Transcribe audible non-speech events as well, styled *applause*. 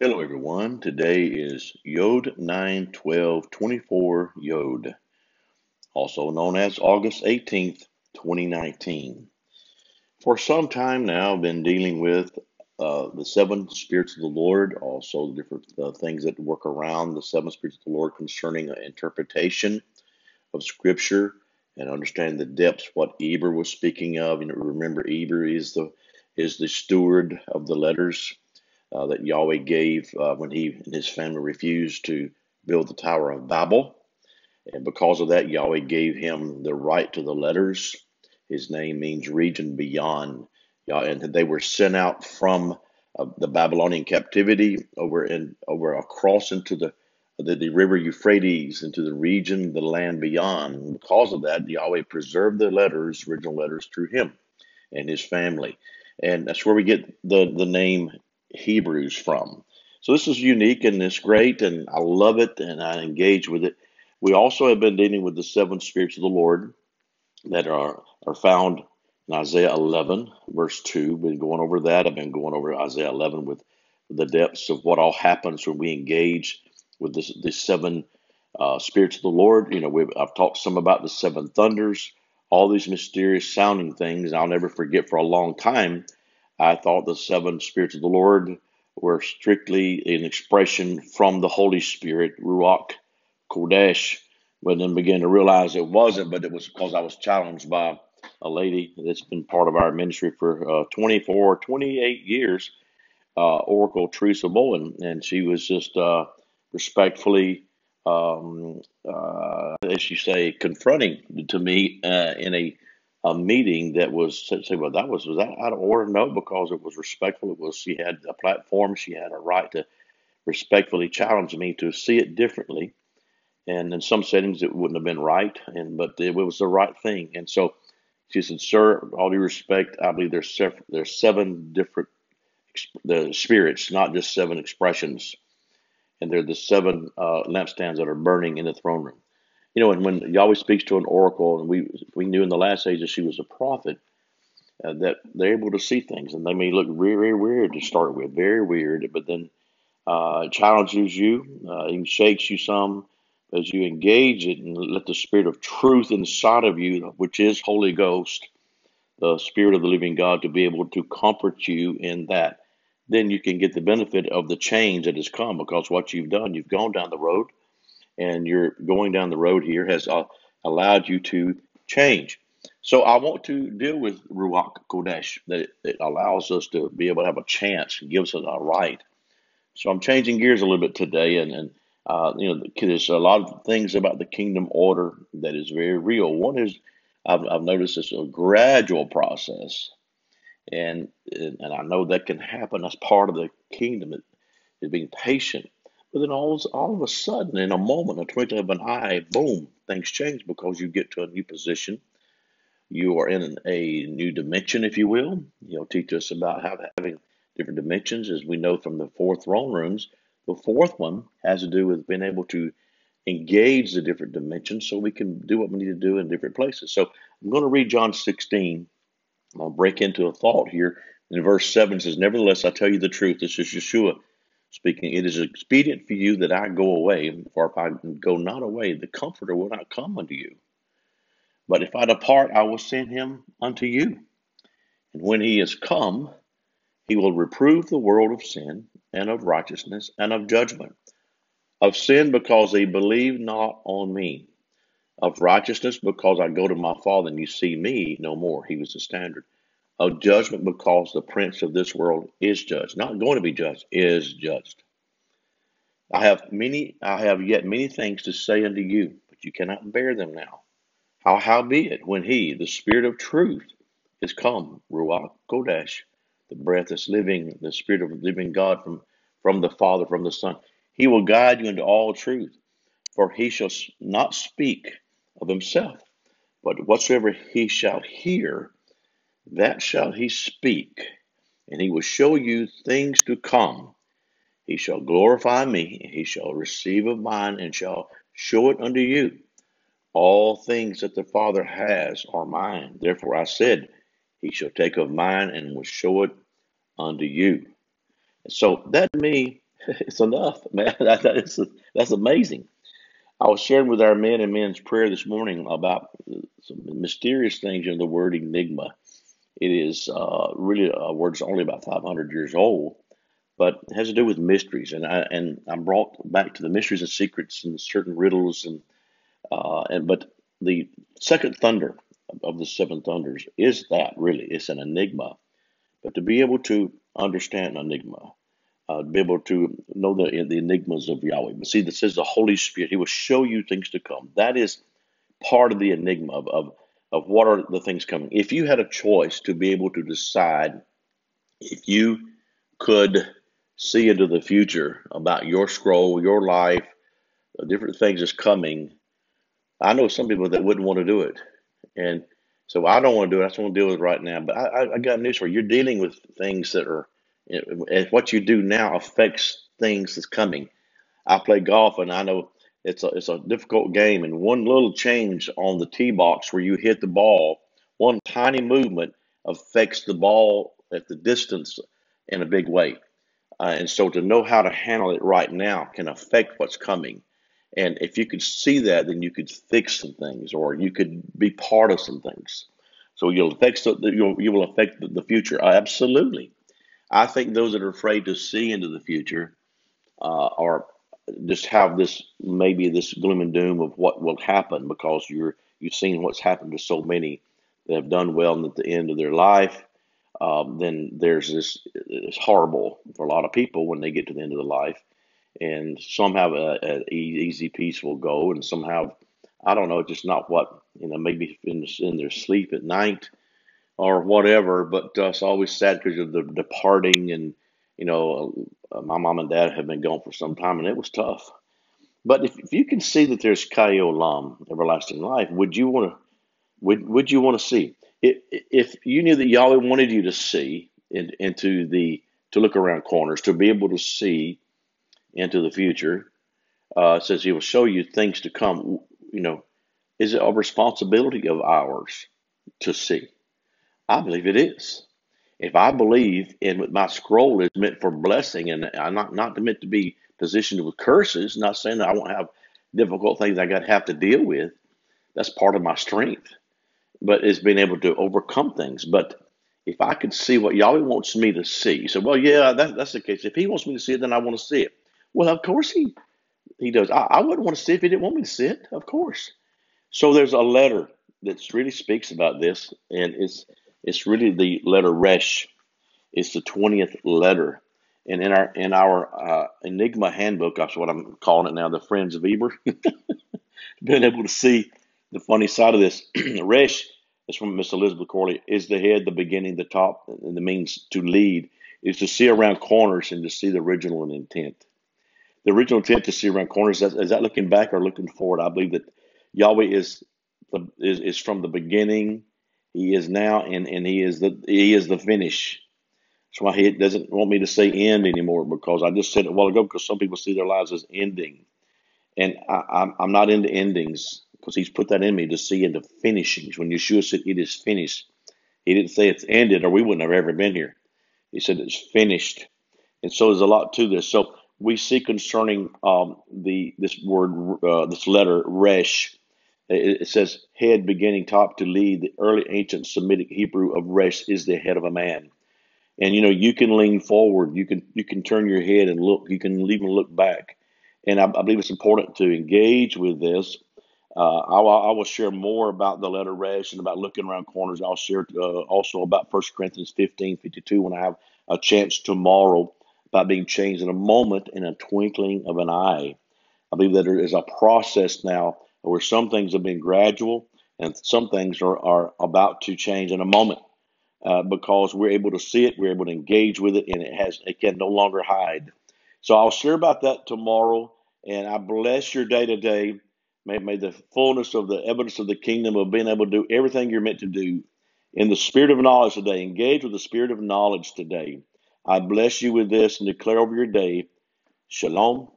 Hello, everyone. Today is Yod 9 12 24 Yod, also known as August 18th, 2019. For some time now, I've been dealing with uh, the seven spirits of the Lord, also the different uh, things that work around the seven spirits of the Lord concerning uh, interpretation of Scripture and understanding the depths what Eber was speaking of. You know, remember Eber is the is the steward of the letters uh, that Yahweh gave uh, when he and his family refused to build the Tower of Babel. And because of that, Yahweh gave him the right to the letters. His name means region beyond. And they were sent out from uh, the Babylonian captivity over and over across into the, the the river Euphrates into the region, the land beyond. Because of that, Yahweh preserved the letters, original letters, through him and his family, and that's where we get the the name Hebrews from. So this is unique and it's great, and I love it, and I engage with it. We also have been dealing with the seven spirits of the Lord that are are found in Isaiah 11, verse 2. Been going over that. I've been going over Isaiah 11 with the depths of what all happens when we engage with this, these seven uh, spirits of the Lord. You know, I've talked some about the seven thunders, all these mysterious sounding things. I'll never forget for a long time I thought the seven spirits of the Lord were strictly an expression from the Holy Spirit, Ruach Kodesh, but then began to realize it wasn't, but it was because I was challenged by a lady that's been part of our ministry for uh, 24, 28 years, uh, Oracle Teresa Bowen, and she was just uh, respectfully, um, uh, as you say, confronting to me uh, in a a meeting that was say, well, that was was that out of order? No, because it was respectful. It was she had a platform. She had a right to respectfully challenge me to see it differently. And in some settings, it wouldn't have been right, and but it was the right thing. And so she said, "Sir, all due respect, I believe there's there's seven different the spirits, not just seven expressions, and they're the seven uh, lampstands that are burning in the throne room." You know, and when Yahweh speaks to an oracle, and we we knew in the last age that she was a prophet, uh, that they're able to see things, and they may look very, very weird to start with, very weird, but then uh, it challenges you, uh, it shakes you some as you engage it and let the spirit of truth inside of you, which is Holy Ghost, the Spirit of the living God, to be able to comfort you in that. Then you can get the benefit of the change that has come because what you've done, you've gone down the road and you're going down the road here has uh, allowed you to change. So I want to deal with Ruach Kodesh, that it, allows us to be able to have a chance, gives us a right. So I'm changing gears a little bit today, and, and uh, you know, there's a lot of things about the kingdom order that is very real. One is I've, I've noticed it's a gradual process, and and I know that can happen as part of the kingdom. Is being patient but then all, all of a sudden, in a moment, a twinkling of an eye, boom, things change because you get to a new position. You are in a new dimension, if you will. He'll teach us about how having different dimensions, as we know from the four throne rooms. The fourth one has to do with being able to engage the different dimensions so we can do what we need to do in different places. So I'm going to read John 16. I'll break into a thought here. In verse 7 says, Nevertheless, I tell you the truth. This is Yeshua speaking, It is expedient for you that I go away, for if I go not away, the Comforter will not come unto you. But if I depart, I will send him unto you. And when he is come, he will reprove the world of sin, and of righteousness, and of judgment. Of sin, because they believe not on me. Of righteousness, because I go to my Father, and you see me no more. He was the standard of judgment because the prince of this world is judged. Not going to be judged, is judged. I have many I have yet many things to say unto you, but you cannot bear them now. How howbeit when he, the spirit of truth, is come, Ruach Kodesh, the breath that's living, the spirit of living God from, from the Father, from the Son, he will guide you into all truth. For he shall not speak of himself, but whatsoever he shall hear, that shall he speak, and he will show you things to come. He shall glorify me, and he shall receive of mine, and shall show it unto you. All things that the Father has are mine. Therefore I said, He shall take of mine and will show it unto you. So that to me *laughs* it's enough, man. *laughs* That, that is, that's amazing. I was sharing with our men and men's prayer this morning about some mysterious things in the word enigma. It is uh, really a word that's only about 500 years old, but it has to do with mysteries. And I and I'm brought back to the mysteries and secrets and certain riddles and uh, and but the second thunder of the seven thunders is that really it's an enigma. But to be able to understand enigma, uh, be able to know the the enigmas of Yahweh. But see, this is the Holy Spirit. He will show you things to come. That is part of the enigma of, of of what are the things coming. If you had a choice to be able to decide if you could see into the future about your scroll, your life, the different things that's coming, I know some people that wouldn't want to do it. And so I don't want to do it. I just want to deal with it right now. But I, I, got news for you. You're dealing with things that are, and what you do now affects things that's coming. I play golf, and I know it's a it's a difficult game. And one little change on the tee box where you hit the ball, one tiny movement affects the ball at the distance in a big way. Uh, and so to know how to handle it right now can affect what's coming. And if you could see that, then you could fix some things, or you could be part of some things. So you'll affect the, you'll, you will affect the, the future. Uh, absolutely, I think those that are afraid to see into the future uh, are just have this maybe this gloom and doom of what will happen because you're you've seen what's happened to so many that have done well and at the end of their life. Um, then there's this it's horrible for a lot of people when they get to the end of the life and some have a easy, peaceful go, and some have, I don't know, just not what you know, maybe in, in their sleep at night or whatever. But uh, it's always sad because of the departing, and you know, uh, my mom and dad have been gone for some time, and it was tough. But if, if you can see that there's Chayei Olam, everlasting life, would you want to? Would Would you want to see? If, you knew that Yahweh wanted you to see in, into the to look around corners, to be able to see into the future. Uh, says he will show you things to come. You know, is it a responsibility of ours to see? I believe it is. If I believe in what my scroll is meant for blessing and I'm not, not meant to be positioned with curses, not saying that I won't have difficult things I got to have to deal with. That's part of my strength, but it's being able to overcome things. But if I could see what Yahweh wants me to see, so well, yeah, that, that's the case. If He wants me to see it, then I want to see it. Well, of course he he does. I, I wouldn't want to see if he didn't want me to see it. Of course. So there's a letter that really speaks about this, and it's it's really the letter Resh. It's the twentieth letter, and in our in our uh, Enigma handbook, that's what I'm calling it now, the Friends of Eber, *laughs* being able to see the funny side of this. *clears throat* Resh is from Miss Elizabeth Corley. Is the head, the beginning, the top, and the means to lead is to see around corners and to see the original intent the original intent to see around corners. Is that, is that looking back or looking forward? I believe that Yahweh is the is, is from the beginning. He is now, and, and he is the he is the finish. That's why he doesn't want me to say end anymore because I just said it a while ago because some people see their lives as ending, and I, I'm not into endings because he's put that in me to see into finishings. When Yeshua said it is finished, he didn't say it's ended or we wouldn't have ever been here. He said it's finished, and so there's a lot to this. So we see concerning um, the this word, uh, this letter, resh. It, says head, beginning top to lead. The early ancient Semitic Hebrew of resh is the head of a man. And you know you can lean forward, you can you can turn your head and look, you can even look back. And I, I believe it's important to engage with this. Uh, I, I, will share more about the letter resh and about looking around corners. I'll share uh, also about 1 Corinthians 15, 52 when I have a chance tomorrow about being changed in a moment, in a twinkling of an eye. I believe that there is a process now where some things have been gradual and some things are, are about to change in a moment uh, because we're able to see it, we're able to engage with it, and it has it can no longer hide. So I'll share about that tomorrow, and I bless your day today. May, may the fullness of the evidence of the kingdom of being able to do everything you're meant to do in the spirit of knowledge today. Engage with the spirit of knowledge today. I bless you with this and declare over your day Shalom